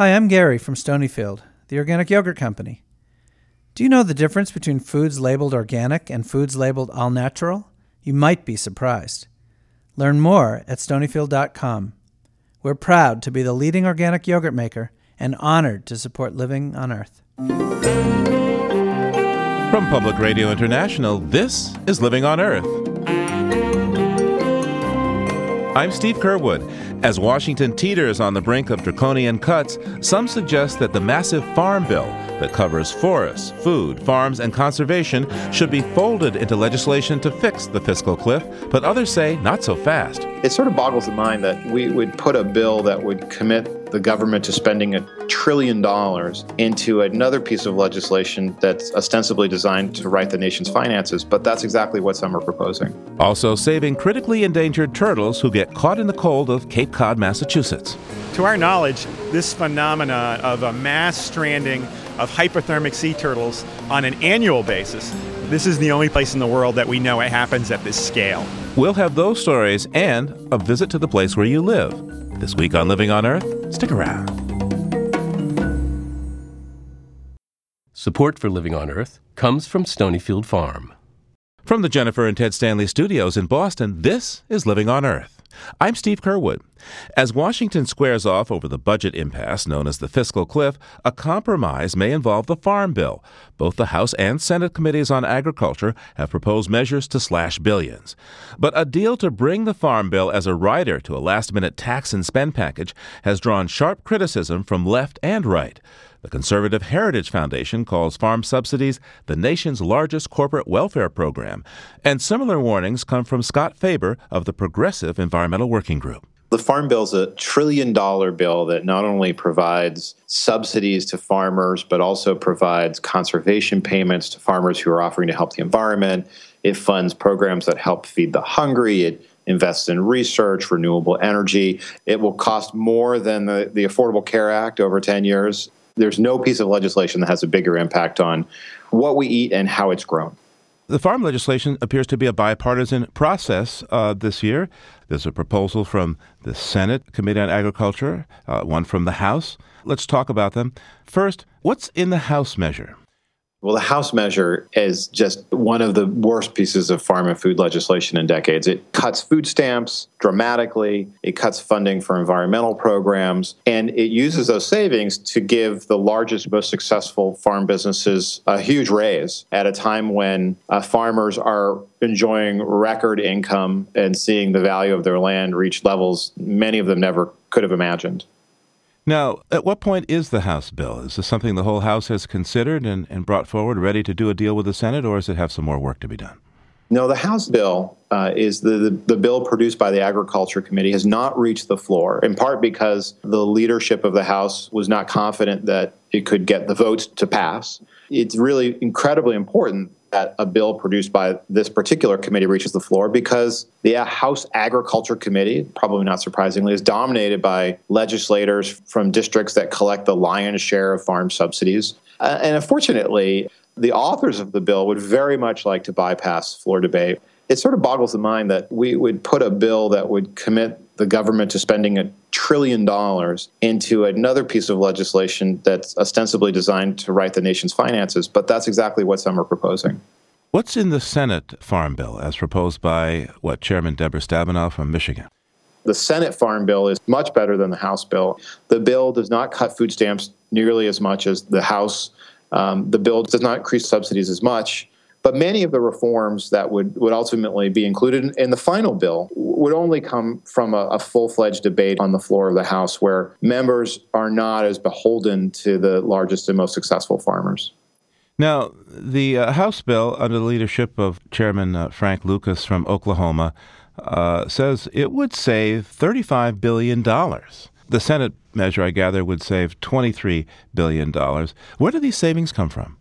Hi, I'm Gary from Stonyfield, the organic yogurt company. Do you know the difference between foods labeled organic and foods labeled all natural? You might be surprised. Learn more at stonyfield.com. We're proud to be the leading organic yogurt maker and honored to support living on Earth. From Public Radio International, this is Living on Earth. I'm Steve Curwood. As Washington teeters on the brink of draconian cuts, some suggest that the massive farm bill that covers forests, food, farms, and conservation should be folded into legislation to fix the fiscal cliff, but others say not so fast. It sort of boggles the mind that we would put a bill that would commit the government to spending a trillion dollars into another piece of legislation that's ostensibly designed to right the nation's finances, but that's exactly what some are proposing. Also, saving critically endangered turtles who get caught in the cold of Cape Cod, Massachusetts. To our knowledge, this phenomena of a mass stranding of hypothermic sea turtles on an annual basis, this is the only place in the world that we know it happens at this scale. We'll have those stories and a visit to the place where you live. This week on Living on Earth, stick around. Support for Living on Earth comes from Stonyfield Farm. From the Jennifer and Ted Stanley studios in Boston, this is Living on Earth. I'm Steve Curwood. As Washington squares off over the budget impasse known as the fiscal cliff, a compromise may involve the Farm Bill. Both the House and Senate committees on agriculture have proposed measures to slash billions. But a deal to bring the Farm Bill as a rider to a last minute tax and spend package has drawn sharp criticism from left and right. The Conservative Heritage Foundation calls farm subsidies the nation's largest corporate welfare program, and similar warnings come from Scott Faber of the Progressive Environmental Working Group. The Farm Bill is a trillion dollar bill that not only provides subsidies to farmers, but also provides conservation payments to farmers who are offering to help the environment. It funds programs that help feed the hungry. It invests in research, renewable energy. It will cost more than the, the Affordable Care Act over 10 years there's no piece of legislation that has a bigger impact on what we eat and how it's grown. The farm legislation appears to be a bipartisan process uh, this year. There's a proposal from the Senate Committee on Agriculture, uh, one from the House. Let's talk about them. First, what's in the House measure? Well, the House measure is just one of the worst pieces of farm and food legislation in decades. It cuts food stamps dramatically, it cuts funding for environmental programs, and it uses those savings to give the largest, most successful farm businesses a huge raise at a time when uh, farmers are enjoying record income and seeing the value of their land reach levels many of them never could have imagined. Now, at what point is the House bill? Is this something the whole House has considered and, and brought forward, ready to do a deal with the Senate, or does it have some more work to be done? No, the House bill uh, is the, the, the bill produced by the Agriculture Committee has not reached the floor, in part because the leadership of the House was not confident that it could get the votes to pass. It's really incredibly important that a bill produced by this particular committee reaches the floor because the House Agriculture Committee, probably not surprisingly, is dominated by legislators from districts that collect the lion's share of farm subsidies. Uh, and unfortunately, the authors of the bill would very much like to bypass floor debate. It sort of boggles the mind that we would put a bill that would commit the government to spending a trillion dollars into another piece of legislation that's ostensibly designed to right the nation's finances, but that's exactly what some are proposing. What's in the Senate Farm Bill as proposed by what Chairman Deborah Stabenow from Michigan? The Senate Farm Bill is much better than the House bill. The bill does not cut food stamps nearly as much as the House. Um, the bill does not increase subsidies as much. But many of the reforms that would, would ultimately be included in the final bill would only come from a, a full fledged debate on the floor of the House where members are not as beholden to the largest and most successful farmers. Now, the uh, House bill, under the leadership of Chairman uh, Frank Lucas from Oklahoma, uh, says it would save $35 billion. The Senate measure, I gather, would save $23 billion. Where do these savings come from?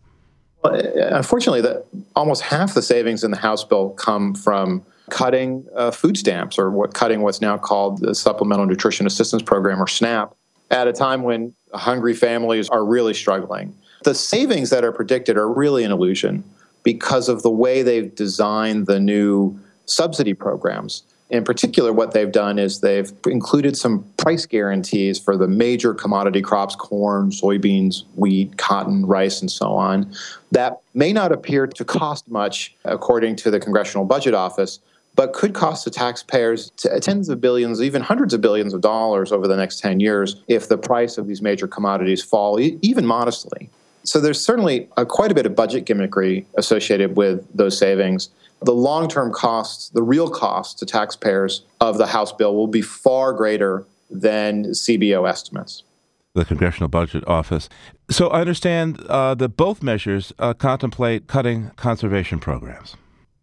Well, uh, unfortunately, the, almost half the savings in the House bill come from cutting uh, food stamps or what, cutting what's now called the Supplemental Nutrition Assistance Program or SNAP at a time when hungry families are really struggling. The savings that are predicted are really an illusion because of the way they've designed the new subsidy programs. In particular, what they've done is they've included some price guarantees for the major commodity crops corn, soybeans, wheat, cotton, rice, and so on. That may not appear to cost much, according to the Congressional Budget Office, but could cost the taxpayers tens of billions, even hundreds of billions of dollars over the next 10 years if the price of these major commodities fall, even modestly. So there's certainly a, quite a bit of budget gimmickry associated with those savings the long term costs, the real costs to taxpayers of the House bill will be far greater than CBO estimates. The Congressional Budget Office. So I understand uh, that both measures uh, contemplate cutting conservation programs.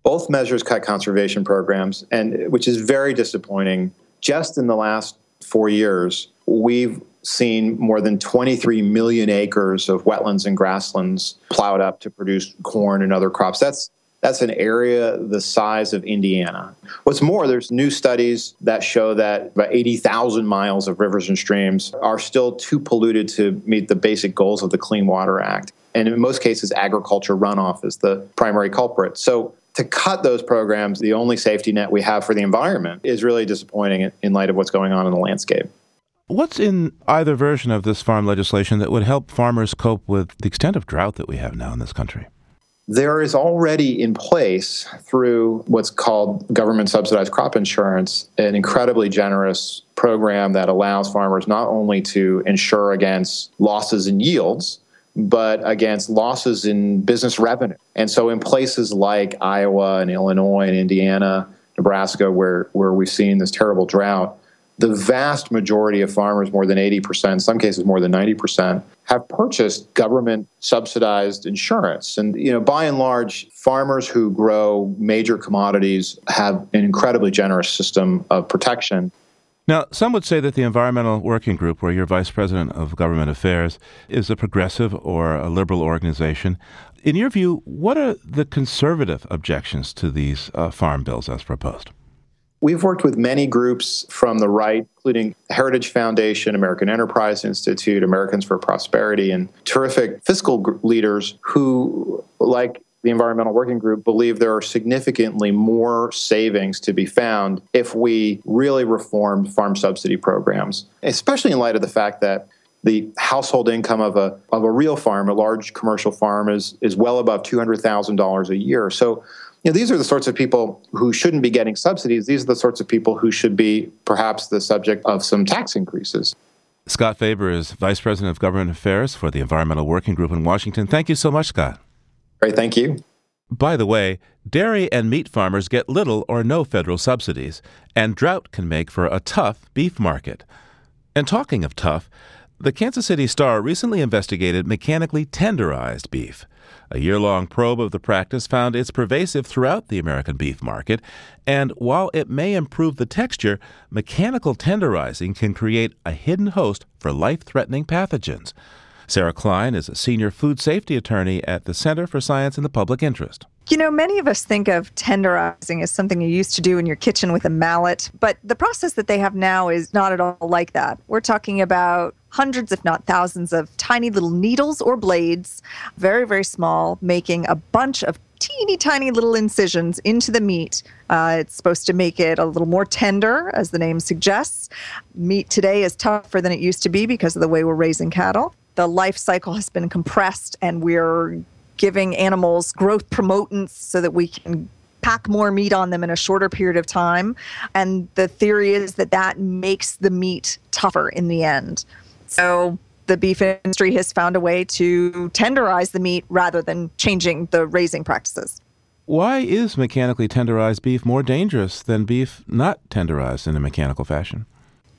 Both measures cut conservation programs, and which is very disappointing. Just in the last four years, we've seen more than 23 million acres of wetlands and grasslands plowed up to produce corn and other crops. That's that's an area the size of Indiana. What's more, there's new studies that show that about 80,000 miles of rivers and streams are still too polluted to meet the basic goals of the Clean Water Act. And in most cases, agriculture runoff is the primary culprit. So to cut those programs, the only safety net we have for the environment is really disappointing in light of what's going on in the landscape. What's in either version of this farm legislation that would help farmers cope with the extent of drought that we have now in this country? There is already in place through what's called government subsidized crop insurance an incredibly generous program that allows farmers not only to insure against losses in yields, but against losses in business revenue. And so, in places like Iowa and Illinois and Indiana, Nebraska, where, where we've seen this terrible drought, the vast majority of farmers, more than 80%, in some cases more than 90%, have purchased government subsidized insurance. And, you know, by and large, farmers who grow major commodities have an incredibly generous system of protection. Now, some would say that the Environmental Working Group, where you're Vice President of Government Affairs, is a progressive or a liberal organization. In your view, what are the conservative objections to these uh, farm bills as proposed? We've worked with many groups from the right, including Heritage Foundation, American Enterprise Institute, Americans for Prosperity, and terrific fiscal leaders who, like the Environmental Working Group, believe there are significantly more savings to be found if we really reformed farm subsidy programs, especially in light of the fact that the household income of a of a real farm, a large commercial farm, is is well above two hundred thousand dollars a year. So you know, these are the sorts of people who shouldn't be getting subsidies. These are the sorts of people who should be perhaps the subject of some tax increases. Scott Faber is Vice President of Government Affairs for the Environmental Working Group in Washington. Thank you so much, Scott. Great, thank you. By the way, dairy and meat farmers get little or no federal subsidies, and drought can make for a tough beef market. And talking of tough, the Kansas City Star recently investigated mechanically tenderized beef. A year long probe of the practice found it's pervasive throughout the American beef market, and while it may improve the texture, mechanical tenderizing can create a hidden host for life threatening pathogens. Sarah Klein is a senior food safety attorney at the Center for Science in the Public Interest. You know, many of us think of tenderizing as something you used to do in your kitchen with a mallet, but the process that they have now is not at all like that. We're talking about hundreds, if not thousands, of tiny little needles or blades, very, very small, making a bunch of teeny tiny little incisions into the meat. Uh, it's supposed to make it a little more tender, as the name suggests. Meat today is tougher than it used to be because of the way we're raising cattle. The life cycle has been compressed, and we're giving animals growth promotants so that we can pack more meat on them in a shorter period of time. And the theory is that that makes the meat tougher in the end. So the beef industry has found a way to tenderize the meat rather than changing the raising practices. Why is mechanically tenderized beef more dangerous than beef not tenderized in a mechanical fashion?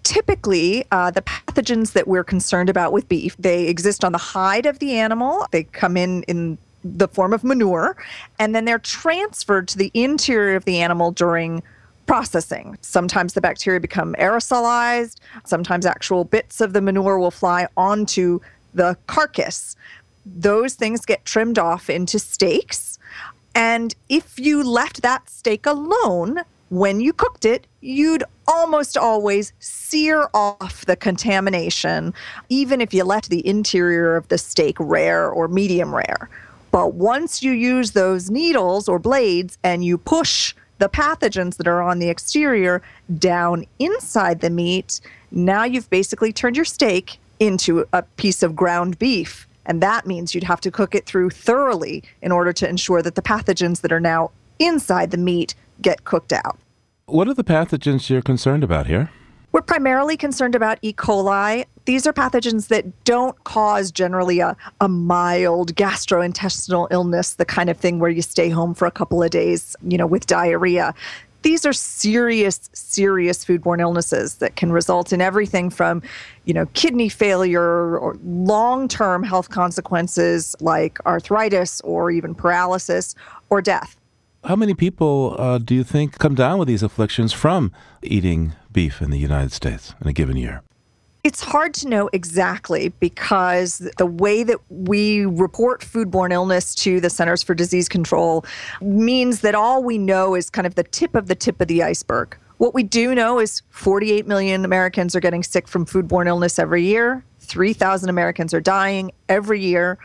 typically uh, the pathogens that we're concerned about with beef they exist on the hide of the animal they come in in the form of manure, and then they're transferred to the interior of the animal during processing. Sometimes the bacteria become aerosolized, sometimes actual bits of the manure will fly onto the carcass. Those things get trimmed off into steaks. And if you left that steak alone, when you cooked it, you'd almost always sear off the contamination, even if you left the interior of the steak rare or medium rare. But once you use those needles or blades and you push the pathogens that are on the exterior down inside the meat, now you've basically turned your steak into a piece of ground beef. And that means you'd have to cook it through thoroughly in order to ensure that the pathogens that are now inside the meat get cooked out. What are the pathogens you're concerned about here? We're primarily concerned about E. coli. These are pathogens that don't cause generally a, a mild gastrointestinal illness, the kind of thing where you stay home for a couple of days, you know, with diarrhea. These are serious, serious foodborne illnesses that can result in everything from, you know, kidney failure or long-term health consequences like arthritis or even paralysis or death. How many people uh, do you think come down with these afflictions from eating beef in the United States in a given year? It's hard to know exactly because the way that we report foodborne illness to the Centers for Disease Control means that all we know is kind of the tip of the tip of the iceberg. What we do know is 48 million Americans are getting sick from foodborne illness every year. 3,000 Americans are dying every year.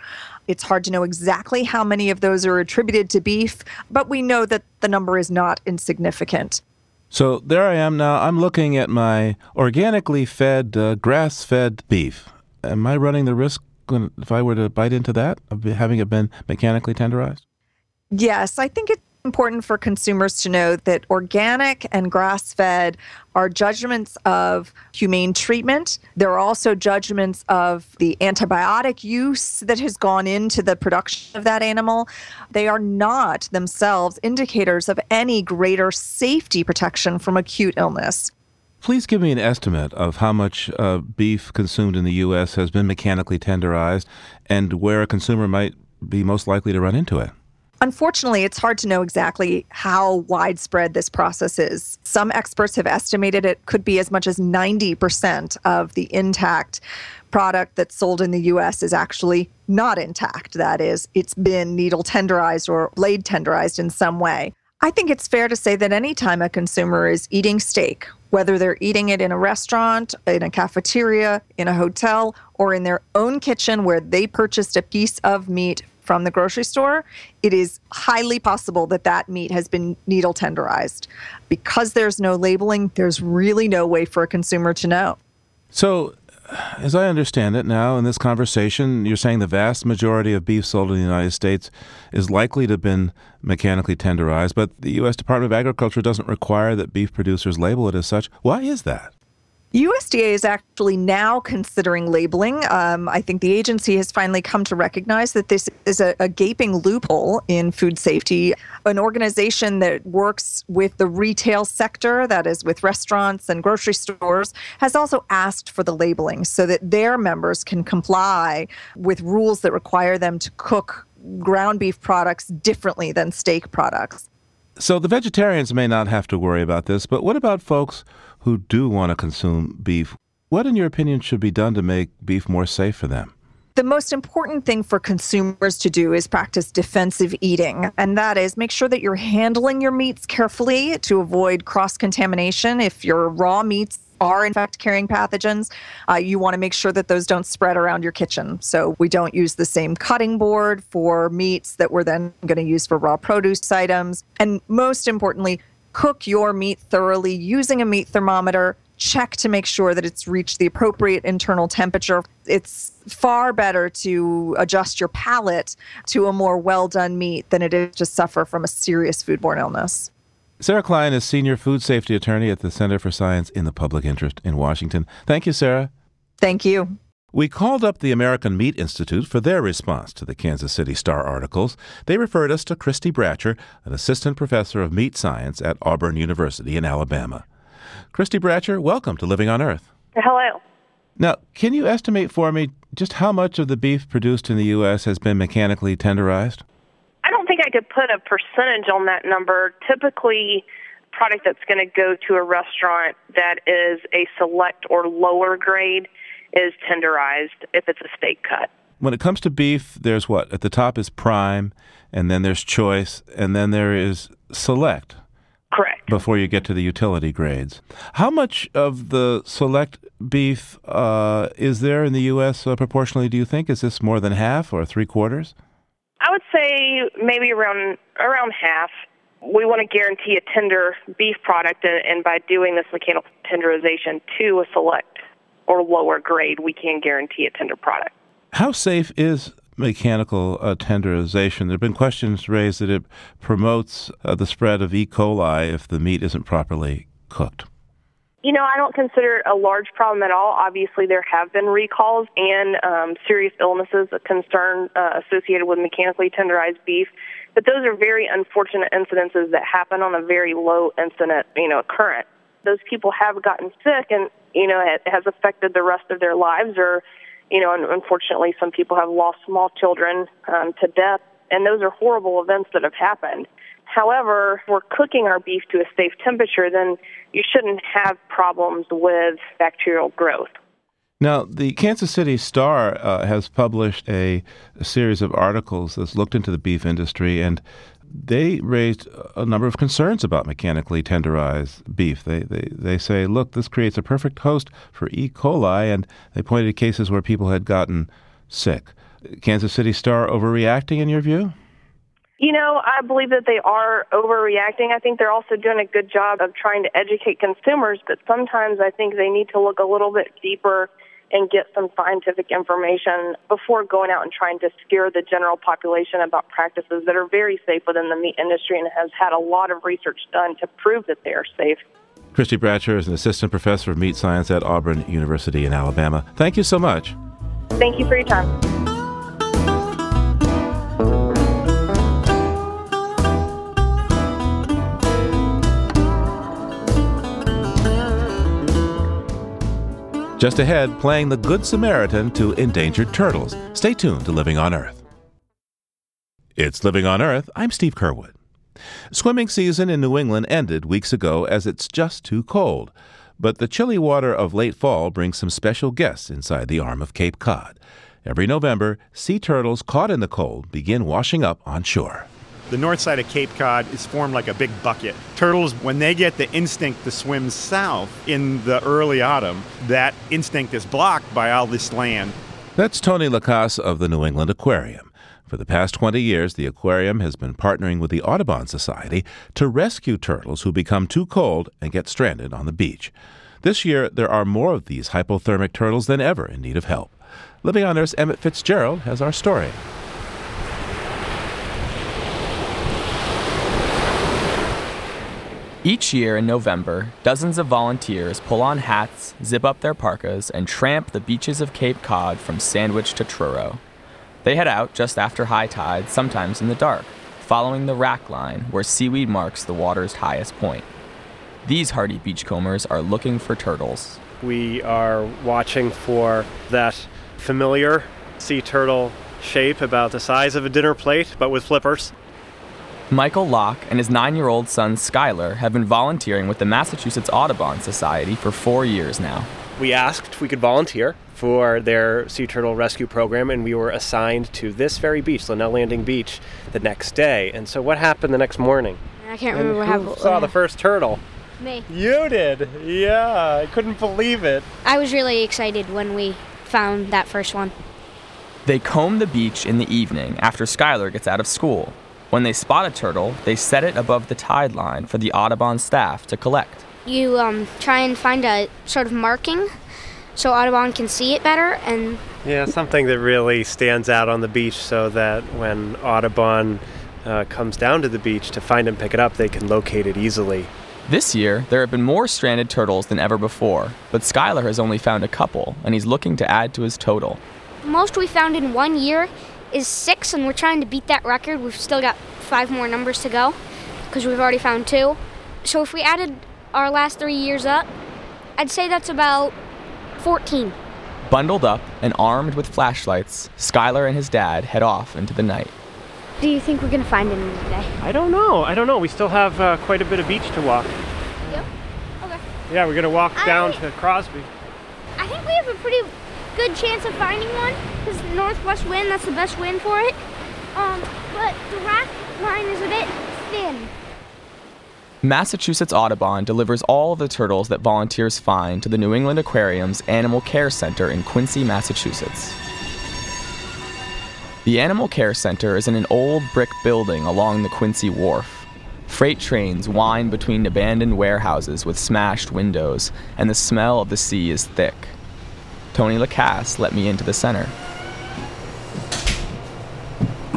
It's hard to know exactly how many of those are attributed to beef, but we know that the number is not insignificant. So there I am now. I'm looking at my organically fed, uh, grass fed beef. Am I running the risk when, if I were to bite into that of having it been mechanically tenderized? Yes, I think it's important for consumers to know that organic and grass fed are judgments of humane treatment. There are also judgments of the antibiotic use that has gone into the production of that animal. They are not themselves indicators of any greater safety protection from acute illness. Please give me an estimate of how much uh, beef consumed in the U.S. has been mechanically tenderized and where a consumer might be most likely to run into it. Unfortunately, it's hard to know exactly how widespread this process is. Some experts have estimated it could be as much as 90% of the intact product that's sold in the US is actually not intact. That is, it's been needle tenderized or blade tenderized in some way. I think it's fair to say that anytime a consumer is eating steak, whether they're eating it in a restaurant, in a cafeteria, in a hotel, or in their own kitchen where they purchased a piece of meat from the grocery store, it is highly possible that that meat has been needle tenderized. Because there's no labeling, there's really no way for a consumer to know. So, as I understand it now in this conversation, you're saying the vast majority of beef sold in the United States is likely to have been mechanically tenderized, but the U.S. Department of Agriculture doesn't require that beef producers label it as such. Why is that? USDA is actually now considering labeling. Um, I think the agency has finally come to recognize that this is a, a, gaping loophole in food safety. An organization that works with the retail sector, that is, with restaurants and grocery stores, has also asked for the labeling so that their members can comply with rules that require them to cook ground beef products differently than steak products. So the vegetarians may not have to worry about this, but what about folks who do want to consume beef? What, in your opinion, should be done to make beef more safe for them? The most important thing for consumers to do is practice defensive eating. And that is make sure that you're handling your meats carefully to avoid cross contamination. If your raw meats are in fact carrying pathogens, uh, you want to make sure that those don't spread around your kitchen. So we don't use the same cutting board for meats that we're then going to use for raw produce items. And most importantly, cook your meat thoroughly using a meat thermometer. Check to make sure that it's reached the appropriate internal temperature. It's far better to adjust your palate to a more well done meat than it is to suffer from a serious foodborne illness. Sarah Klein is Senior Food Safety Attorney at the Center for Science in the Public Interest in Washington. Thank you, Sarah. Thank you. We called up the American Meat Institute for their response to the Kansas City Star articles. They referred us to Christy Bratcher, an assistant professor of meat science at Auburn University in Alabama. Christy Bratcher, welcome to Living on Earth. Hello. Now, can you estimate for me just how much of the beef produced in the U.S. has been mechanically tenderized? I don't think I could put a percentage on that number. Typically, product that's going to go to a restaurant that is a select or lower grade is tenderized if it's a steak cut. When it comes to beef, there's what? At the top is prime, and then there's choice, and then there is select. Correct. Before you get to the utility grades. How much of the select beef uh, is there in the U.S. Uh, proportionally, do you think? Is this more than half or three quarters? I would say maybe around around half. we want to guarantee a tender beef product, and, and by doing this mechanical tenderization to a select or lower grade, we can guarantee a tender product. How safe is mechanical uh, tenderization? There have been questions raised that it promotes uh, the spread of E. coli if the meat isn't properly cooked. You know, I don't consider it a large problem at all. Obviously, there have been recalls and um, serious illnesses, a concern uh, associated with mechanically tenderized beef. But those are very unfortunate incidences that happen on a very low incident, you know, occurrence. Those people have gotten sick, and you know, it has affected the rest of their lives. Or, you know, unfortunately, some people have lost small children um, to death, and those are horrible events that have happened. However, if we're cooking our beef to a safe temperature, then you shouldn't have problems with bacterial growth. Now, the Kansas City Star uh, has published a, a, series of articles that's looked into the beef industry, and they raised a number of concerns about mechanically tenderized beef. They, they, they say, look, this creates a perfect host for E. coli, and they pointed to cases where people had gotten sick. Kansas City Star overreacting, in your view? You know, I believe that they are overreacting. I think they're also doing a good job of trying to educate consumers, but sometimes I think they need to look a little bit deeper and get some scientific information before going out and trying to scare the general population about practices that are very safe within the meat industry and has had a lot of research done to prove that they are safe. Christy Bratcher is an assistant professor of meat science at Auburn University in Alabama. Thank you so much. Thank you for your time. Just ahead, playing the Good Samaritan to endangered turtles. Stay tuned to Living on Earth. It's Living on Earth. I'm Steve Curwood. Swimming season in New England ended weeks ago as it's just too cold. But the chilly water of late fall brings some special guests inside the arm of Cape Cod. Every November, sea turtles caught in the cold begin washing up on shore. The north side of Cape Cod is formed like a big bucket. Turtles, when they get the instinct to swim south in the early autumn, that instinct is blocked by all this land. That's Tony Lacasse of the New England Aquarium. For the past 20 years, the aquarium has been partnering with the Audubon Society to rescue turtles who become too cold and get stranded on the beach. This year, there are more of these hypothermic turtles than ever in need of help. Living on Earth's Emmett Fitzgerald has our story. Each year in November, dozens of volunteers pull on hats, zip up their parkas, and tramp the beaches of Cape Cod from Sandwich to Truro. They head out just after high tide, sometimes in the dark, following the rack line where seaweed marks the water's highest point. These hardy beachcombers are looking for turtles. We are watching for that familiar sea turtle shape about the size of a dinner plate, but with flippers. Michael Locke and his nine year old son Skylar have been volunteering with the Massachusetts Audubon Society for four years now. We asked if we could volunteer for their sea turtle rescue program, and we were assigned to this very beach, Linnell Landing Beach, the next day. And so, what happened the next morning? I can't remember what happened. Saw the first turtle. Me. You did. Yeah, I couldn't believe it. I was really excited when we found that first one. They comb the beach in the evening after Skylar gets out of school when they spot a turtle, they set it above the tide line for the Audubon staff to collect. You um, try and find a sort of marking so Audubon can see it better and yeah, something that really stands out on the beach so that when Audubon uh, comes down to the beach to find and pick it up, they can locate it easily. This year, there have been more stranded turtles than ever before, but Skylar has only found a couple, and he's looking to add to his total. Most we found in one year is six, and we're trying to beat that record. We've still got five more numbers to go because we've already found two. So if we added our last three years up, I'd say that's about 14. Bundled up and armed with flashlights, Skylar and his dad head off into the night. Do you think we're going to find any today? I don't know. I don't know. We still have uh, quite a bit of beach to walk. Yep. Okay. Yeah, we're going to walk I, down to Crosby. I think we have a pretty good chance of finding one because northwest wind, that's the best wind for it. Um, but the rack line is a bit thin. Massachusetts Audubon delivers all of the turtles that volunteers find to the New England Aquarium's Animal Care Center in Quincy, Massachusetts. The Animal Care Center is in an old brick building along the Quincy Wharf. Freight trains wind between abandoned warehouses with smashed windows, and the smell of the sea is thick. Tony Lacasse let me into the center.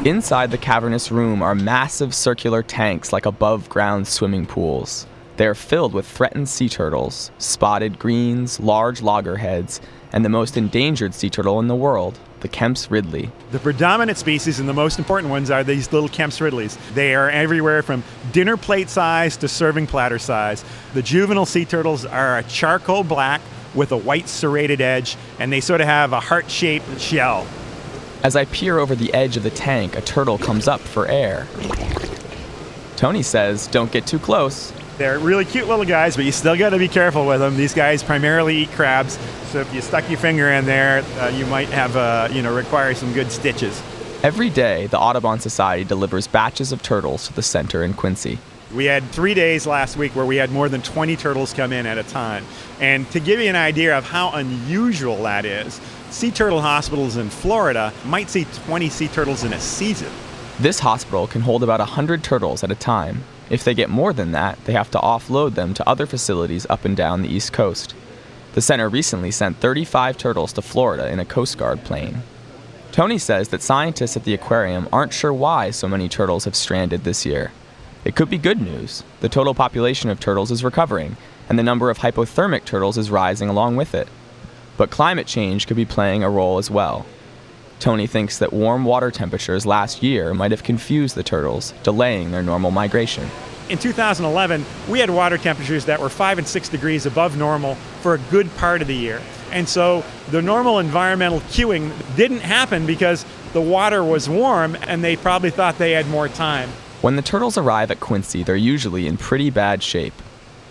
Inside the cavernous room are massive circular tanks like above ground swimming pools. They are filled with threatened sea turtles, spotted greens, large loggerheads, and the most endangered sea turtle in the world, the Kemp's Ridley. The predominant species and the most important ones are these little Kemp's Ridleys. They are everywhere from dinner plate size to serving platter size. The juvenile sea turtles are a charcoal black with a white serrated edge, and they sort of have a heart shaped shell. As I peer over the edge of the tank, a turtle comes up for air. Tony says, Don't get too close. They're really cute little guys, but you still got to be careful with them. These guys primarily eat crabs, so if you stuck your finger in there, uh, you might have, uh, you know, require some good stitches. Every day, the Audubon Society delivers batches of turtles to the center in Quincy. We had three days last week where we had more than 20 turtles come in at a time. And to give you an idea of how unusual that is, sea turtle hospitals in Florida might see 20 sea turtles in a season. This hospital can hold about 100 turtles at a time. If they get more than that, they have to offload them to other facilities up and down the East Coast. The center recently sent 35 turtles to Florida in a Coast Guard plane. Tony says that scientists at the aquarium aren't sure why so many turtles have stranded this year. It could be good news. The total population of turtles is recovering, and the number of hypothermic turtles is rising along with it. But climate change could be playing a role as well. Tony thinks that warm water temperatures last year might have confused the turtles, delaying their normal migration. In 2011, we had water temperatures that were 5 and 6 degrees above normal for a good part of the year. And so the normal environmental cueing didn't happen because the water was warm and they probably thought they had more time. When the turtles arrive at Quincy, they're usually in pretty bad shape.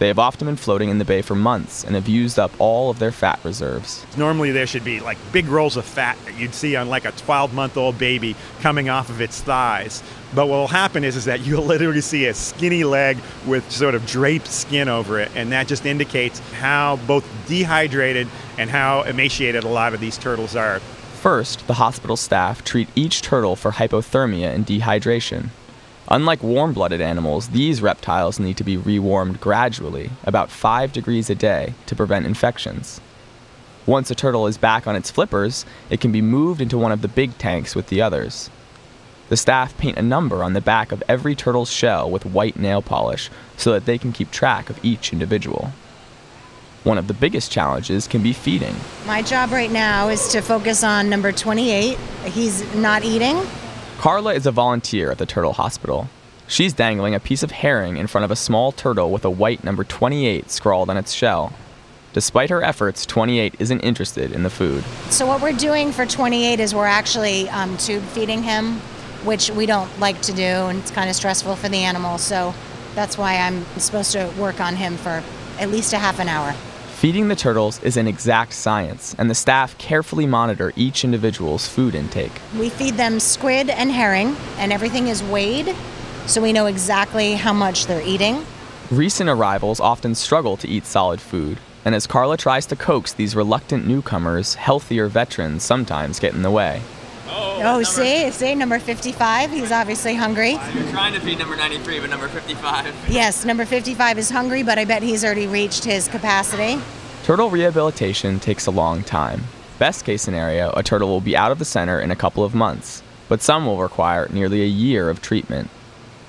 They have often been floating in the bay for months and have used up all of their fat reserves. Normally, there should be like big rolls of fat that you'd see on like a 12 month old baby coming off of its thighs. But what will happen is, is that you'll literally see a skinny leg with sort of draped skin over it, and that just indicates how both dehydrated and how emaciated a lot of these turtles are. First, the hospital staff treat each turtle for hypothermia and dehydration. Unlike warm blooded animals, these reptiles need to be rewarmed gradually, about 5 degrees a day, to prevent infections. Once a turtle is back on its flippers, it can be moved into one of the big tanks with the others. The staff paint a number on the back of every turtle's shell with white nail polish so that they can keep track of each individual. One of the biggest challenges can be feeding. My job right now is to focus on number 28. He's not eating. Carla is a volunteer at the turtle hospital. She's dangling a piece of herring in front of a small turtle with a white number 28 scrawled on its shell. Despite her efforts, 28 isn't interested in the food. So, what we're doing for 28 is we're actually um, tube feeding him, which we don't like to do, and it's kind of stressful for the animal. So, that's why I'm supposed to work on him for at least a half an hour. Feeding the turtles is an exact science, and the staff carefully monitor each individual's food intake. We feed them squid and herring, and everything is weighed, so we know exactly how much they're eating. Recent arrivals often struggle to eat solid food, and as Carla tries to coax these reluctant newcomers, healthier veterans sometimes get in the way. Oh, oh see, see, number 55, he's obviously hungry. You're trying to feed number 93, but number 55. Yes, number 55 is hungry, but I bet he's already reached his capacity. Turtle rehabilitation takes a long time. Best case scenario, a turtle will be out of the center in a couple of months, but some will require nearly a year of treatment.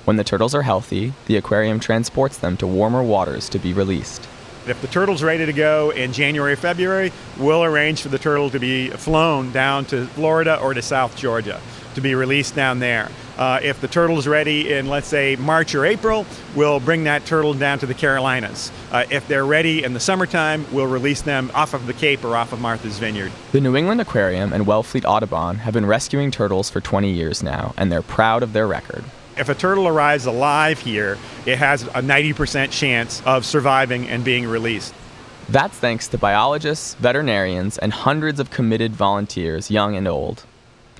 When the turtles are healthy, the aquarium transports them to warmer waters to be released. If the turtle's ready to go in January, February, we'll arrange for the turtle to be flown down to Florida or to South Georgia to be released down there. Uh, if the turtle's ready in, let's say, March or April, we'll bring that turtle down to the Carolinas. Uh, if they're ready in the summertime, we'll release them off of the Cape or off of Martha's Vineyard. The New England Aquarium and Wellfleet Audubon have been rescuing turtles for 20 years now, and they're proud of their record. If a turtle arrives alive here, it has a 90% chance of surviving and being released. That's thanks to biologists, veterinarians, and hundreds of committed volunteers, young and old.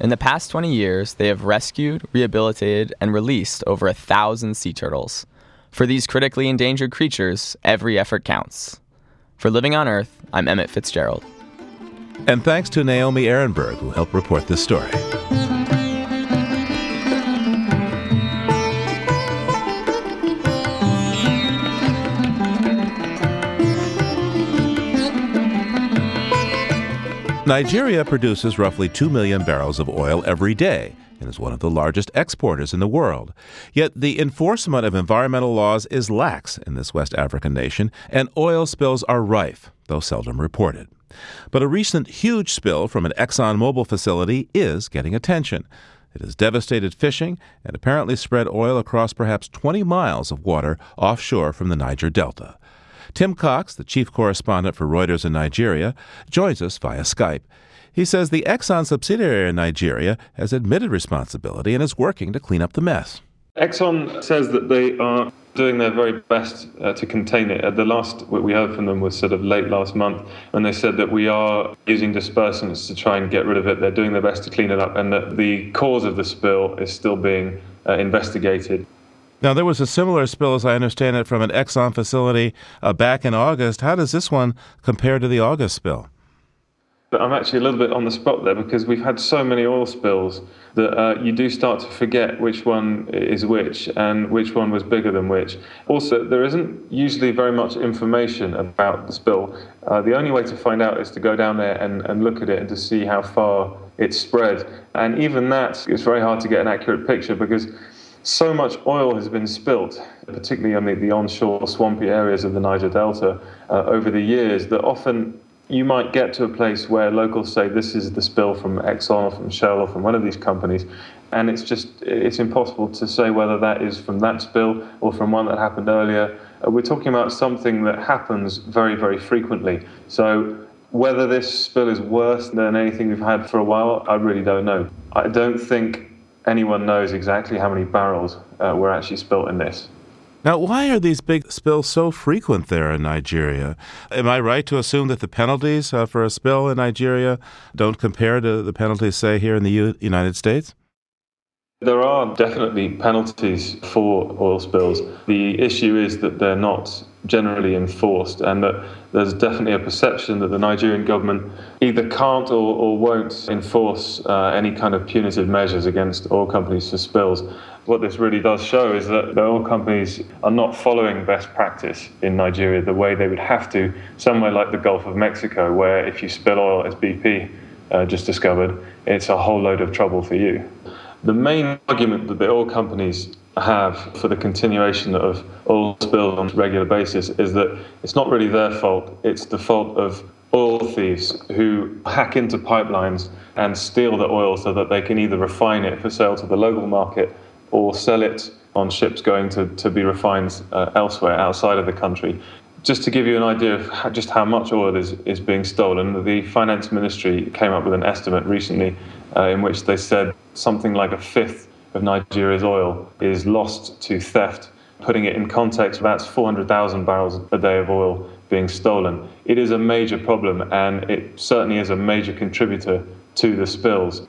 In the past 20 years, they have rescued, rehabilitated, and released over a thousand sea turtles. For these critically endangered creatures, every effort counts. For Living on Earth, I'm Emmett Fitzgerald. And thanks to Naomi Ehrenberg, who helped report this story. Nigeria produces roughly 2 million barrels of oil every day and is one of the largest exporters in the world. Yet the enforcement of environmental laws is lax in this West African nation, and oil spills are rife, though seldom reported. But a recent huge spill from an ExxonMobil facility is getting attention. It has devastated fishing and apparently spread oil across perhaps 20 miles of water offshore from the Niger Delta. Tim Cox, the chief correspondent for Reuters in Nigeria, joins us via Skype. He says the Exxon subsidiary in Nigeria has admitted responsibility and is working to clean up the mess. Exxon says that they are doing their very best uh, to contain it. Uh, the last what we heard from them was sort of late last month when they said that we are using dispersants to try and get rid of it. They're doing their best to clean it up, and that the cause of the spill is still being uh, investigated. Now, there was a similar spill, as I understand it, from an Exxon facility uh, back in August. How does this one compare to the August spill? I'm actually a little bit on the spot there because we've had so many oil spills that uh, you do start to forget which one is which and which one was bigger than which. Also, there isn't usually very much information about the spill. Uh, the only way to find out is to go down there and, and look at it and to see how far it's spread. And even that, it's very hard to get an accurate picture because so much oil has been spilt, particularly on the, the onshore swampy areas of the Niger Delta uh, over the years, that often you might get to a place where locals say this is the spill from Exxon or from Shell or from one of these companies, and it's just it's impossible to say whether that is from that spill or from one that happened earlier. Uh, we're talking about something that happens very very frequently. So whether this spill is worse than anything we've had for a while, I really don't know. I don't think anyone knows exactly how many barrels uh, were actually spilt in this. Now, why are these big spills so frequent there in Nigeria? Am I right to assume that the penalties uh, for a spill in Nigeria don't compare to the penalties, say, here in the U- United States? There are definitely penalties for oil spills. The issue is that they're not generally enforced, and that there's definitely a perception that the Nigerian government either can't or, or won't enforce uh, any kind of punitive measures against oil companies for spills. What this really does show is that the oil companies are not following best practice in Nigeria the way they would have to, somewhere like the Gulf of Mexico, where if you spill oil, as BP uh, just discovered, it's a whole load of trouble for you. The main argument that the oil companies have for the continuation of oil spills on a regular basis is that it's not really their fault, it's the fault of oil thieves who hack into pipelines and steal the oil so that they can either refine it for sale to the local market or sell it on ships going to, to be refined uh, elsewhere outside of the country. Just to give you an idea of how, just how much oil is, is being stolen, the finance ministry came up with an estimate recently uh, in which they said something like a fifth of Nigeria's oil is lost to theft. Putting it in context, that's 400,000 barrels a day of oil being stolen. It is a major problem, and it certainly is a major contributor to the spills.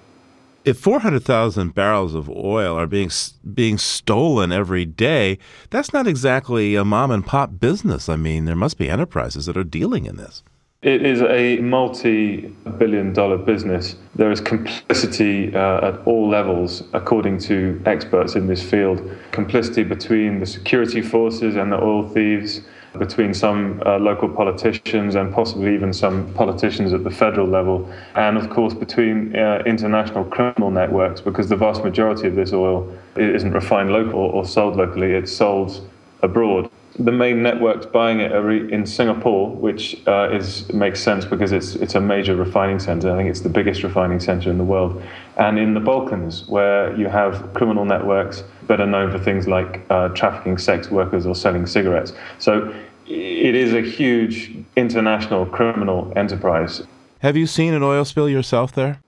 If 400,000 barrels of oil are being being stolen every day, that's not exactly a mom and pop business. I mean, there must be enterprises that are dealing in this. It is a multi billion dollar business. There is complicity uh, at all levels, according to experts in this field. Complicity between the security forces and the oil thieves, between some uh, local politicians and possibly even some politicians at the federal level, and of course between uh, international criminal networks, because the vast majority of this oil isn't refined local or sold locally, it's sold abroad the main networks buying it are in Singapore, which uh, is makes sense because it's it's a major refining center. I think it's the biggest refining center in the world, and in the Balkans, where you have criminal networks that are known for things like uh, trafficking sex workers or selling cigarettes. So it is a huge international criminal enterprise. Have you seen an oil spill yourself there?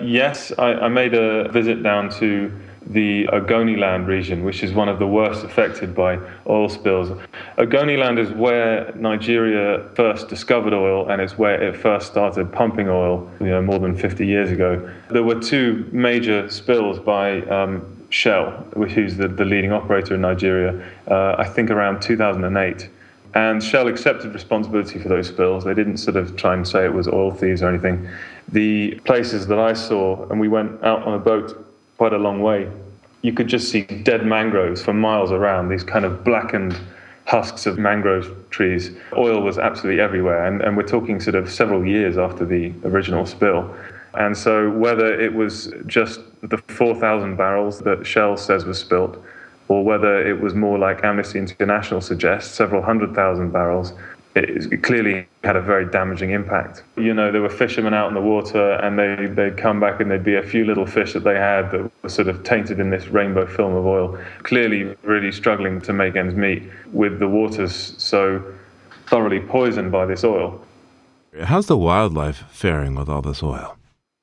Yes, I, I made a visit down to the Ogoniland region, which is one of the worst affected by oil spills. Ogoniland is where Nigeria first discovered oil and it's where it first started pumping oil, you know, more than 50 years ago. There were two major spills by um, Shell, which is the, the leading operator in Nigeria, uh, I think around 2008. And Shell accepted responsibility for those spills. They didn't sort of try and say it was oil thieves or anything. The places that I saw, and we went out on a boat quite a long way, you could just see dead mangroves for miles around, these kind of blackened husks of mangrove trees. Oil was absolutely everywhere, and, and we're talking sort of several years after the original spill. And so, whether it was just the 4,000 barrels that Shell says was spilt, or whether it was more like Amnesty International suggests, several hundred thousand barrels, it clearly had a very damaging impact. You know, there were fishermen out in the water and they, they'd come back and there'd be a few little fish that they had that were sort of tainted in this rainbow film of oil, clearly really struggling to make ends meet with the waters so thoroughly poisoned by this oil. How's the wildlife faring with all this oil?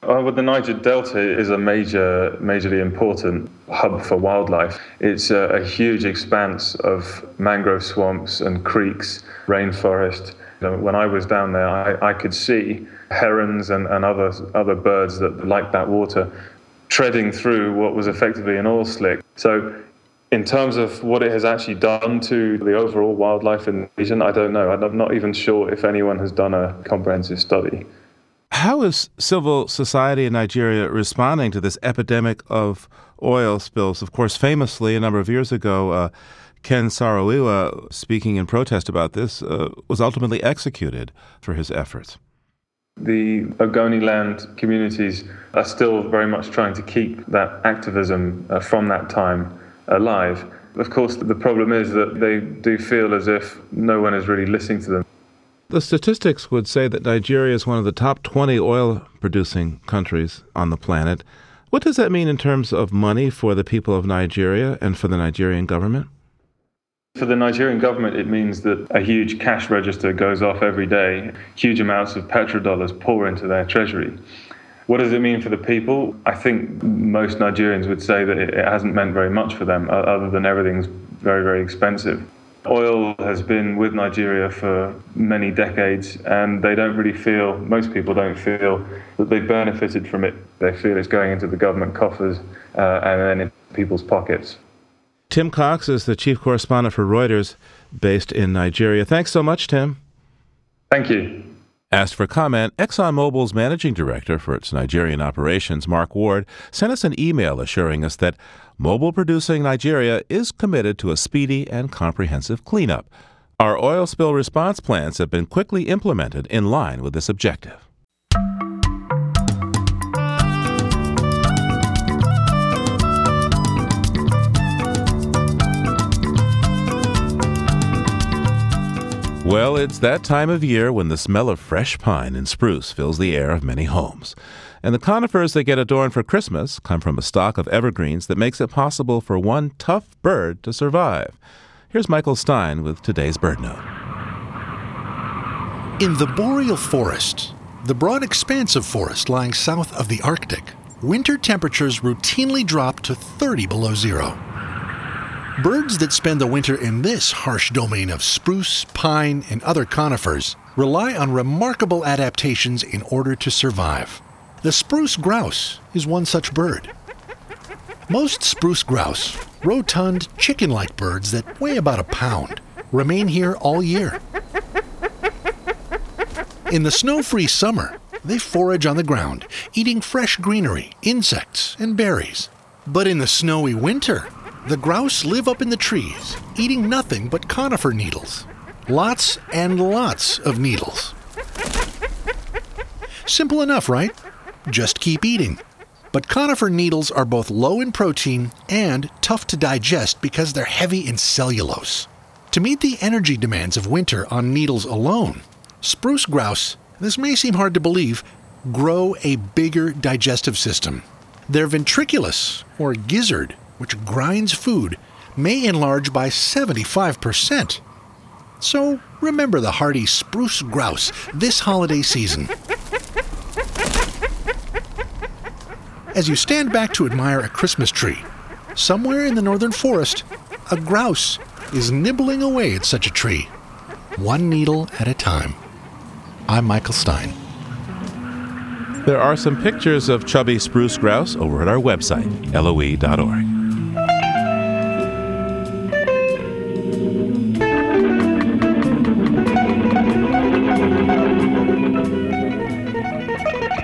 Uh, well, the Niger Delta is a major, majorly important hub for wildlife. It's a, a huge expanse of mangrove swamps and creeks, rainforest. You know, when I was down there, I, I could see herons and, and other, other birds that like that water treading through what was effectively an oil slick. So, in terms of what it has actually done to the overall wildlife in the region, I don't know. I'm not even sure if anyone has done a comprehensive study. How is civil society in Nigeria responding to this epidemic of oil spills? Of course, famously, a number of years ago, uh, Ken Saro-Wiwa, speaking in protest about this, uh, was ultimately executed for his efforts. The Ogoniland communities are still very much trying to keep that activism uh, from that time alive. Of course, the problem is that they do feel as if no one is really listening to them. The statistics would say that Nigeria is one of the top 20 oil producing countries on the planet. What does that mean in terms of money for the people of Nigeria and for the Nigerian government? For the Nigerian government, it means that a huge cash register goes off every day. Huge amounts of petrodollars pour into their treasury. What does it mean for the people? I think most Nigerians would say that it hasn't meant very much for them, other than everything's very, very expensive. Oil has been with Nigeria for many decades, and they don't really feel, most people don't feel that they've benefited from it. They feel it's going into the government coffers uh, and then in people's pockets. Tim Cocks is the chief correspondent for Reuters based in Nigeria. Thanks so much, Tim. Thank you. Asked for comment, ExxonMobil's managing director for its Nigerian operations, Mark Ward, sent us an email assuring us that Mobil Producing Nigeria is committed to a speedy and comprehensive cleanup. Our oil spill response plans have been quickly implemented in line with this objective. Well, it's that time of year when the smell of fresh pine and spruce fills the air of many homes. And the conifers that get adorned for Christmas come from a stock of evergreens that makes it possible for one tough bird to survive. Here's Michael Stein with today's bird note. In the boreal forest, the broad expanse of forest lying south of the Arctic, winter temperatures routinely drop to 30 below zero. Birds that spend the winter in this harsh domain of spruce, pine, and other conifers rely on remarkable adaptations in order to survive. The spruce grouse is one such bird. Most spruce grouse, rotund, chicken like birds that weigh about a pound, remain here all year. In the snow free summer, they forage on the ground, eating fresh greenery, insects, and berries. But in the snowy winter, the grouse live up in the trees, eating nothing but conifer needles. Lots and lots of needles. Simple enough, right? Just keep eating. But conifer needles are both low in protein and tough to digest because they're heavy in cellulose. To meet the energy demands of winter on needles alone, spruce grouse, this may seem hard to believe, grow a bigger digestive system. Their ventriculus, or gizzard, which grinds food, may enlarge by 75%. So remember the hardy spruce grouse this holiday season. As you stand back to admire a Christmas tree, somewhere in the northern forest, a grouse is nibbling away at such a tree, one needle at a time. I'm Michael Stein. There are some pictures of chubby spruce grouse over at our website, loe.org.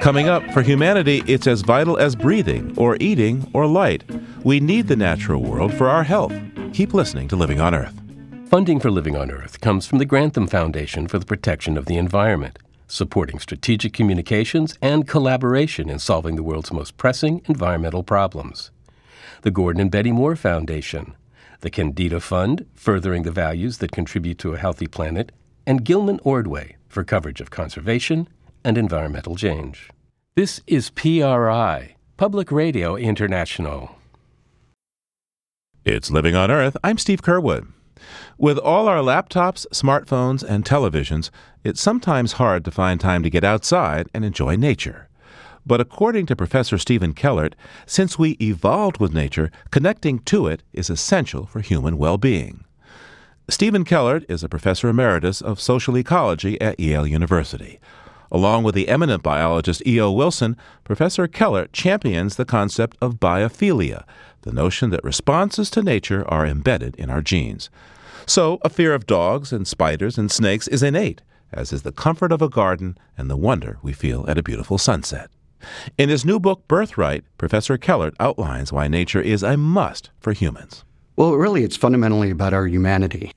Coming up, for humanity, it's as vital as breathing, or eating, or light. We need the natural world for our health. Keep listening to Living on Earth. Funding for Living on Earth comes from the Grantham Foundation for the Protection of the Environment, supporting strategic communications and collaboration in solving the world's most pressing environmental problems. The Gordon and Betty Moore Foundation, the Kendeda Fund, furthering the values that contribute to a healthy planet, and Gilman Ordway for coverage of conservation and environmental change. This is PRI, Public Radio International. It's Living on Earth. I'm Steve Curwood. With all our laptops, smartphones, and televisions, it's sometimes hard to find time to get outside and enjoy nature. But according to Professor Stephen Kellert, since we evolved with nature, connecting to it is essential for human well being. Stephen Kellert is a professor emeritus of social ecology at Yale University. Along with the eminent biologist E.O. Wilson, Professor Kellert champions the concept of biophilia, the notion that responses to nature are embedded in our genes. So, a fear of dogs and spiders and snakes is innate, as is the comfort of a garden and the wonder we feel at a beautiful sunset. In his new book, Birthright, Professor Kellert outlines why nature is a must for humans. Well, really, it's fundamentally about our humanity.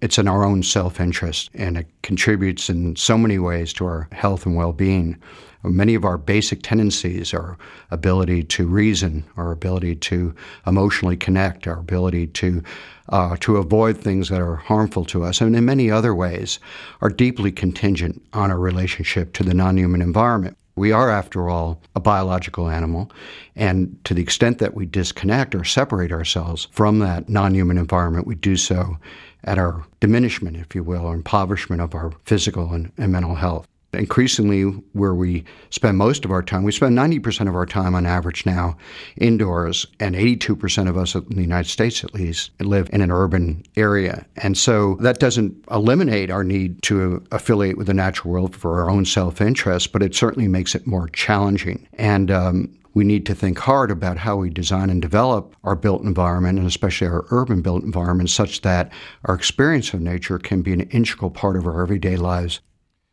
It's in our own self interest, and it contributes in so many ways to our health and well being. Many of our basic tendencies, our ability to reason, our ability to emotionally connect, our ability to uh, to avoid things that are harmful to us, and in many other ways, are deeply contingent on our relationship to the non-human environment. We are, after all, a biological animal, and to the extent that we disconnect or separate ourselves from that non human environment, we do so at our diminishment, if you will, or impoverishment of our physical and, and mental health increasingly where we spend most of our time. We spend 90% of our time on average now indoors, and 82% of us in the United States at least live in an urban area. And so that doesn't eliminate our need to affiliate with the natural world for our own self interest, but it certainly makes it more challenging. And um, we need to think hard about how we design and develop our built environment, and especially our urban built environment, such that our experience of nature can be an integral part of our everyday lives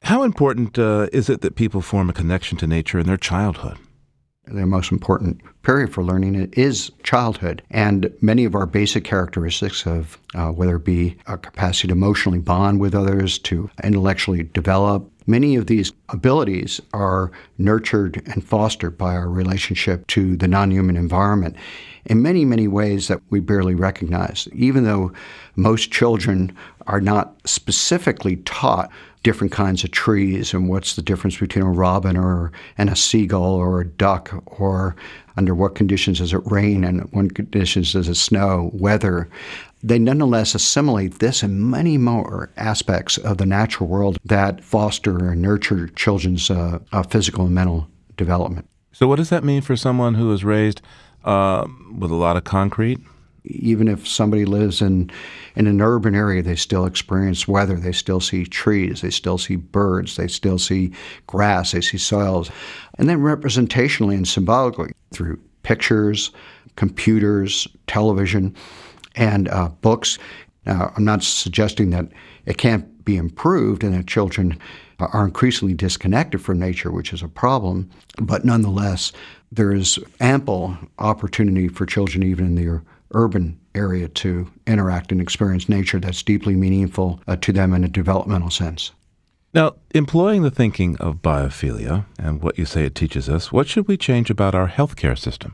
how important uh, is it that people form a connection to nature in their childhood? The most important period for learning is childhood. And many of our basic characteristics of uh, whether it be a capacity to emotionally bond with others, to intellectually develop, many of these abilities are nurtured and fostered by our relationship to the non human environment in many, many ways that we barely recognize. Even though most children are not specifically taught different kinds of trees and what's the difference between a robin or and a seagull or a duck or under what conditions does it rain and what conditions does it snow, weather. They nonetheless assimilate this and many more aspects of the natural world that foster and nurture children's uh, uh, physical and mental development. So, what does that mean for someone who is raised uh, with a lot of concrete? even if somebody lives in, in an urban area, they still experience weather. They still see trees. They still see birds. They still see grass. They see soils. And then representationally and symbolically through pictures, computers, television, and uh, books. Now, I'm not suggesting that it can't be improved and that children are increasingly disconnected from nature, which is a problem. But nonetheless, there is ample opportunity for children, even in their urban area to interact and experience nature that's deeply meaningful uh, to them in a developmental sense. Now, employing the thinking of biophilia and what you say it teaches us, what should we change about our healthcare system?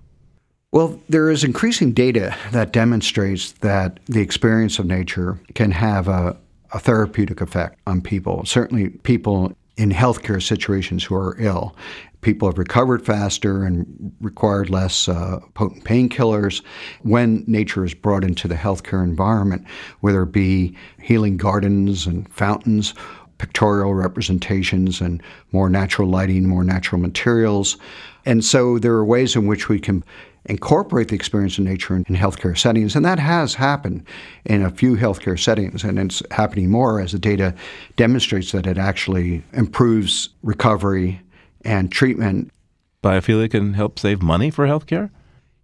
Well, there is increasing data that demonstrates that the experience of nature can have a, a therapeutic effect on people. Certainly, people in healthcare situations who are ill people have recovered faster and required less uh, potent painkillers when nature is brought into the healthcare environment, whether it be healing gardens and fountains, pictorial representations, and more natural lighting, more natural materials. And so there are ways in which we can incorporate the experience of nature in, in healthcare settings. And that has happened in a few healthcare settings, and it's happening more as the data demonstrates that it actually improves recovery and treatment. Biophilia can help save money for healthcare?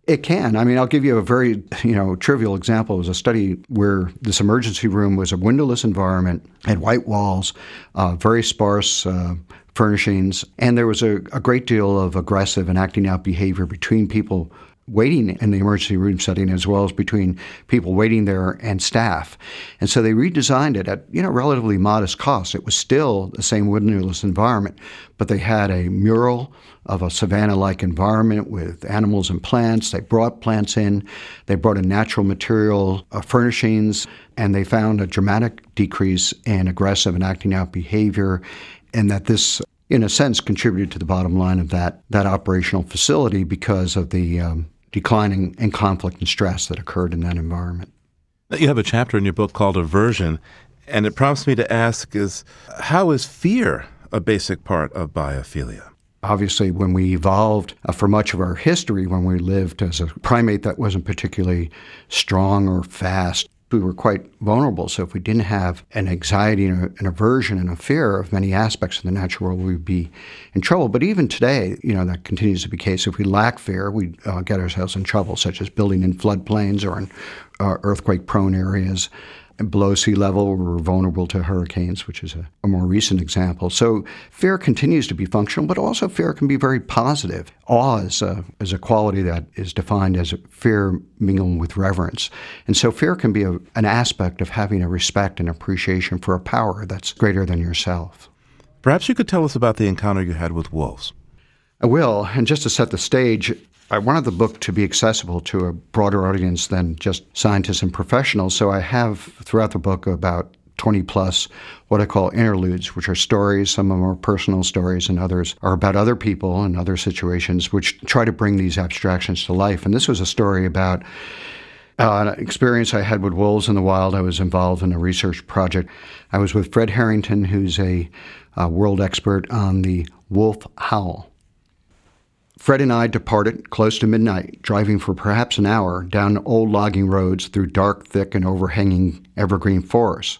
It can. I mean, I'll give you a very, you know, trivial example. It was a study where this emergency room was a windowless environment, had white walls, uh, very sparse uh, furnishings, and there was a, a, great deal of aggressive and acting out behavior between people waiting in the emergency room setting as well as between people waiting there and staff. And so they redesigned it at you know relatively modest cost. It was still the same wilderness environment, but they had a mural of a savanna-like environment with animals and plants. They brought plants in. They brought in natural material uh, furnishings, and they found a dramatic decrease in aggressive and acting out behavior, and that this in a sense, contributed to the bottom line of that, that operational facility because of the um, declining in conflict and stress that occurred in that environment. You have a chapter in your book called Aversion, and it prompts me to ask is how is fear a basic part of biophilia? Obviously, when we evolved uh, for much of our history, when we lived as a primate that wasn't particularly strong or fast, we were quite vulnerable. So if we didn't have an anxiety and an aversion and a fear of many aspects of the natural world, we'd be in trouble. But even today, you know, that continues to be the case. If we lack fear, we uh, get ourselves in trouble, such as building in floodplains or in uh, earthquake-prone areas below sea level, we're vulnerable to hurricanes, which is a, a, more recent example. So fear continues to be functional, but also fear can be very positive. Awe is a, is a quality that is defined as fear mingled with reverence. And so fear can be a, an aspect of having a respect and appreciation for a power that's greater than yourself. Perhaps you could tell us about the encounter you had with wolves. I will. And just to set the stage, I wanted the book to be accessible to a broader audience than just scientists and professionals. So I have throughout the book about 20 plus what I call interludes, which are stories. Some of them are personal stories, and others are about other people and other situations, which try to bring these abstractions to life. And this was a story about uh, an experience I had with wolves in the wild. I was involved in a research project. I was with Fred Harrington, who's a, a world expert on the wolf howl. Fred and I departed close to midnight, driving for perhaps an hour down old logging roads through dark, thick, and overhanging evergreen forests.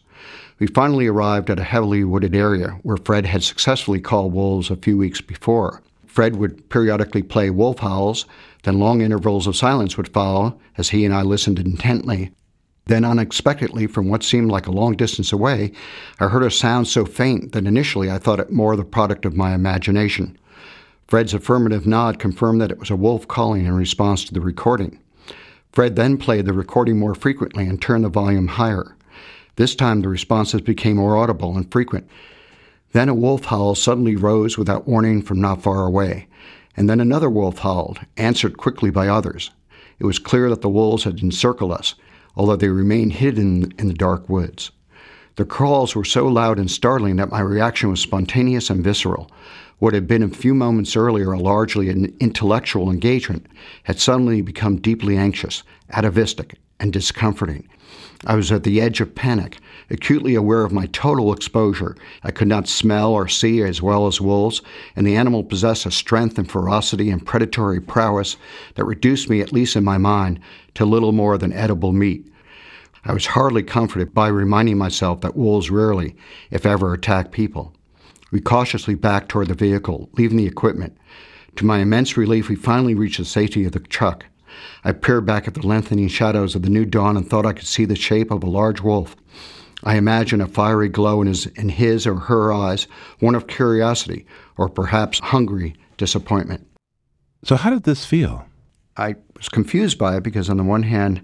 We finally arrived at a heavily wooded area where Fred had successfully called wolves a few weeks before. Fred would periodically play wolf howls, then long intervals of silence would follow as he and I listened intently. Then, unexpectedly, from what seemed like a long distance away, I heard a sound so faint that initially I thought it more the product of my imagination. Fred's affirmative nod confirmed that it was a wolf calling in response to the recording. Fred then played the recording more frequently and turned the volume higher. This time the responses became more audible and frequent. Then a wolf howl suddenly rose without warning from not far away, and then another wolf howled, answered quickly by others. It was clear that the wolves had encircled us, although they remained hidden in the dark woods. The calls were so loud and startling that my reaction was spontaneous and visceral. What had been a few moments earlier a largely an intellectual engagement had suddenly become deeply anxious, atavistic, and discomforting. I was at the edge of panic, acutely aware of my total exposure. I could not smell or see as well as wolves, and the animal possessed a strength and ferocity and predatory prowess that reduced me, at least in my mind, to little more than edible meat. I was hardly comforted by reminding myself that wolves rarely, if ever, attack people. We cautiously backed toward the vehicle, leaving the equipment. To my immense relief, we finally reached the safety of the truck. I peered back at the lengthening shadows of the new dawn and thought I could see the shape of a large wolf. I imagined a fiery glow in his, in his or her eyes, one of curiosity or perhaps hungry disappointment. So, how did this feel? I was confused by it because, on the one hand,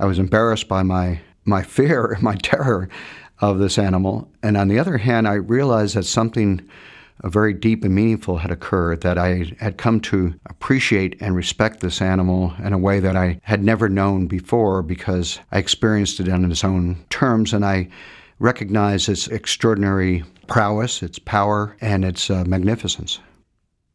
I was embarrassed by my, my fear, and my terror, of this animal. And on the other hand, I realized that something very deep and meaningful had occurred, that I had come to appreciate and respect this animal in a way that I had never known before because I experienced it on its own terms and I recognized its extraordinary prowess, its power, and its uh, magnificence.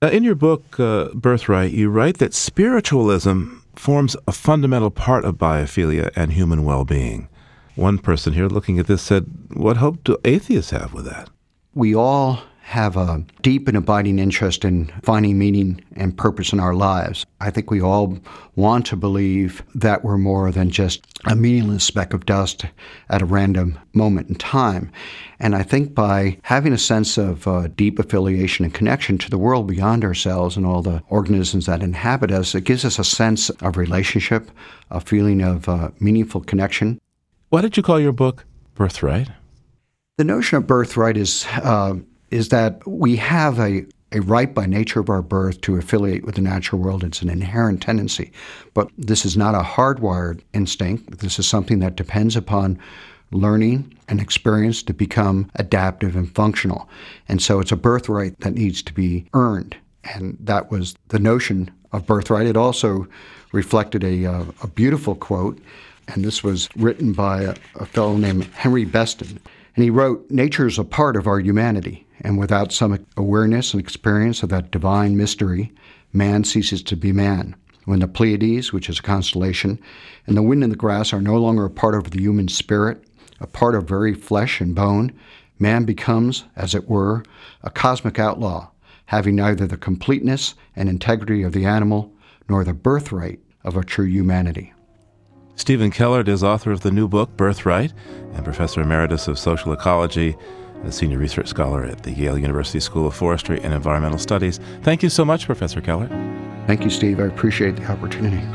Uh, in your book, uh, Birthright, you write that spiritualism forms a fundamental part of biophilia and human well being. One person here looking at this said, What hope do atheists have with that? We all have a deep and abiding interest in finding meaning and purpose in our lives. I think we all want to believe that we're more than just a meaningless speck of dust at a random moment in time. And I think by having a sense of uh, deep affiliation and connection to the world beyond ourselves and all the organisms that inhabit us, it gives us a sense of relationship, a feeling of uh, meaningful connection. Why did you call your book Birthright? The notion of birthright is uh, is that we have a a right by nature of our birth to affiliate with the natural world. It's an inherent tendency. But this is not a hardwired instinct. This is something that depends upon learning and experience to become adaptive and functional. And so it's a birthright that needs to be earned. And that was the notion of birthright. It also reflected a, uh, a beautiful quote, and this was written by a, a fellow named Henry Beston. And he wrote, Nature is a part of our humanity, and without some awareness and experience of that divine mystery, man ceases to be man. When the Pleiades, which is a constellation, and the wind and the grass are no longer a part of the human spirit, a part of very flesh and bone, man becomes, as it were, a cosmic outlaw, having neither the completeness and integrity of the animal nor the birthright of a true humanity. Stephen Kellert is author of the new book, Birthright, and Professor Emeritus of Social Ecology and Senior Research Scholar at the Yale University School of Forestry and Environmental Studies. Thank you so much, Professor Kellert. Thank you, Steve. I appreciate the opportunity.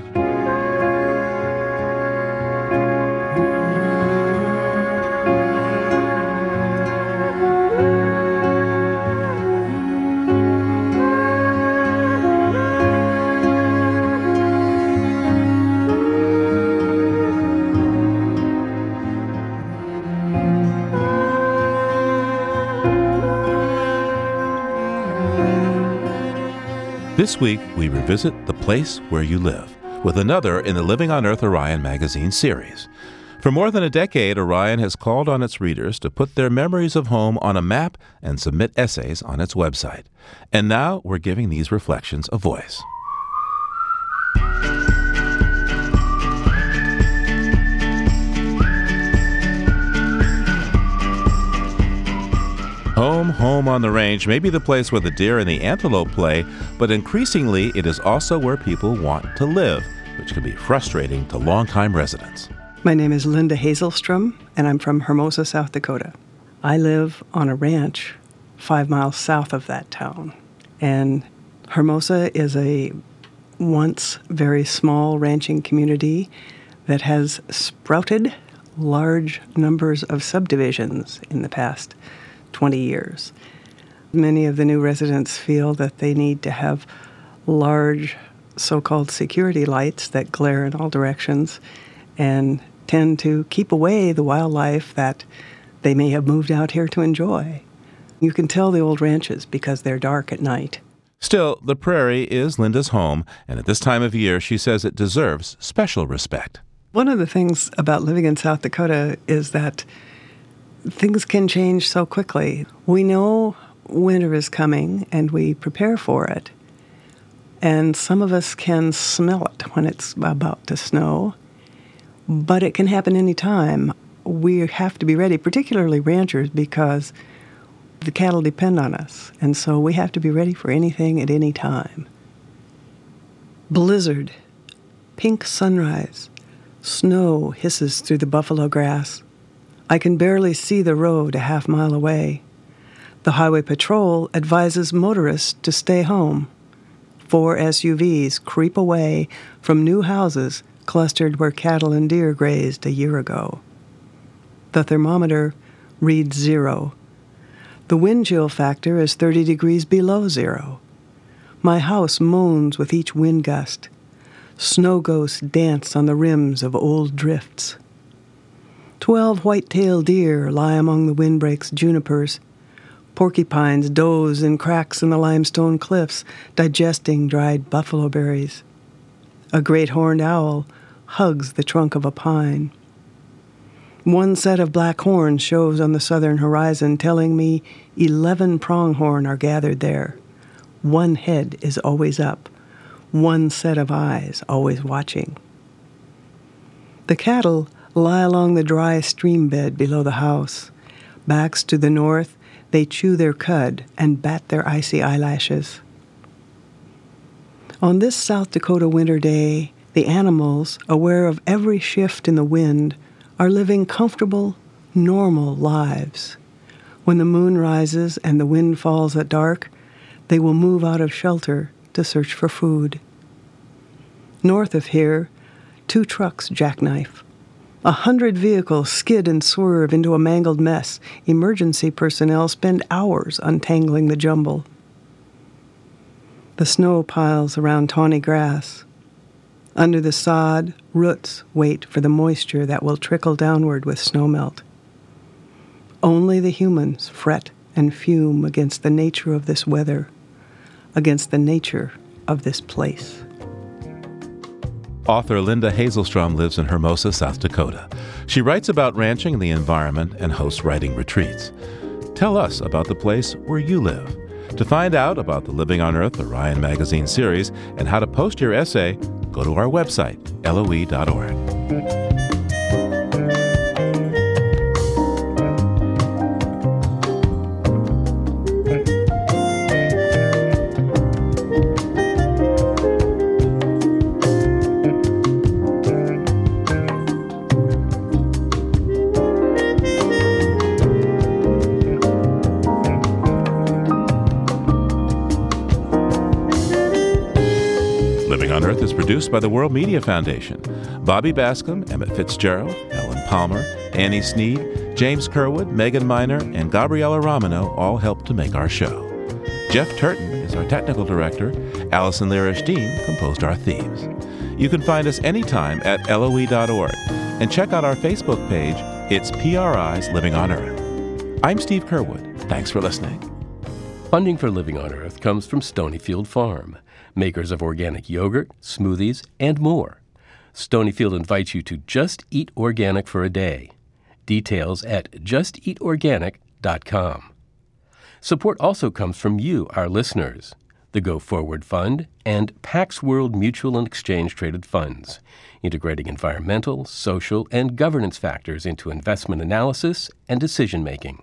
Week, we revisit the place where you live with another in the Living on Earth Orion magazine series. For more than a decade, Orion has called on its readers to put their memories of home on a map and submit essays on its website. And now we're giving these reflections a voice. Home, home on the range may be the place where the deer and the antelope play, but increasingly it is also where people want to live, which can be frustrating to longtime residents. My name is Linda Hasselstrom, and I'm from Hermosa, South Dakota. I live on a ranch five miles south of that town. And Hermosa is a once very small ranching community that has sprouted large numbers of subdivisions in the past 20 years. Many of the new residents feel that they need to have large so called security lights that glare in all directions and tend to keep away the wildlife that they may have moved out here to enjoy. You can tell the old ranches because they're dark at night. Still, the prairie is Linda's home, and at this time of year, she says it deserves special respect. One of the things about living in South Dakota is that things can change so quickly. We know winter is coming and we prepare for it. And some of us can smell it when it's about to snow, but it can happen anytime. We have to be ready, particularly ranchers, because the cattle depend on us. And so we have to be ready for anything at any time. Blizzard, pink sunrise, snow hisses through the buffalo grass. I can barely see the road a half mile away. The Highway Patrol advises motorists to stay home. Four SUVs creep away from new houses clustered where cattle and deer grazed a year ago. The thermometer reads zero. The wind chill factor is 30 degrees below zero. My house moans with each wind gust. Snow ghosts dance on the rims of old drifts. Twelve white-tailed deer lie among the windbreak's junipers. Porcupines doze in cracks in the limestone cliffs, digesting dried buffalo berries. A great horned owl hugs the trunk of a pine. One set of black horns shows on the southern horizon, telling me eleven pronghorn are gathered there. One head is always up, one set of eyes always watching. The cattle lie along the dry stream bed below the house. Backs to the north, they chew their cud and bat their icy eyelashes. On this South Dakota winter day, the animals, aware of every shift in the wind, are living comfortable, normal lives. When the moon rises and the wind falls at dark, they will move out of shelter to search for food. North of here, two trucks jackknife. A hundred vehicles skid and swerve into a mangled mess. Emergency personnel spend hours untangling the jumble. The snow piles around tawny grass. Under the sod, roots wait for the moisture that will trickle downward with snowmelt. Only the humans fret and fume against the nature of this weather, against the nature of this place. Author Linda Hasselstrom lives in Hermosa, South Dakota. She writes about ranching and the environment and hosts writing retreats. Tell us about the place where you live. To find out about the Living on Earth Orion magazine series and how to post your essay, go to our website, loe.org. produced by the World Media Foundation. Bobby Bascom, Emmett Fitzgerald, Ellen Palmer, Annie Sneed, James Curwood, Megan Miner, and Gabriella Romano all helped to make our show. Jeff Turton is our technical director. Allison Lirish Dean composed our themes. You can find us anytime at loe.org and check out our Facebook page. It's PRI's Living on Earth. I'm Steve Curwood. Thanks for listening. Funding for Living on Earth comes from Stonyfield Farm, makers of organic yogurt, smoothies, and more. Stonyfield invites you to just eat organic for a day. Details at justeatorganic.com. Support also comes from you, our listeners, the Go Forward Fund, and Pax World Mutual and Exchange Traded Funds, integrating environmental, social, and governance factors into investment analysis and decision making.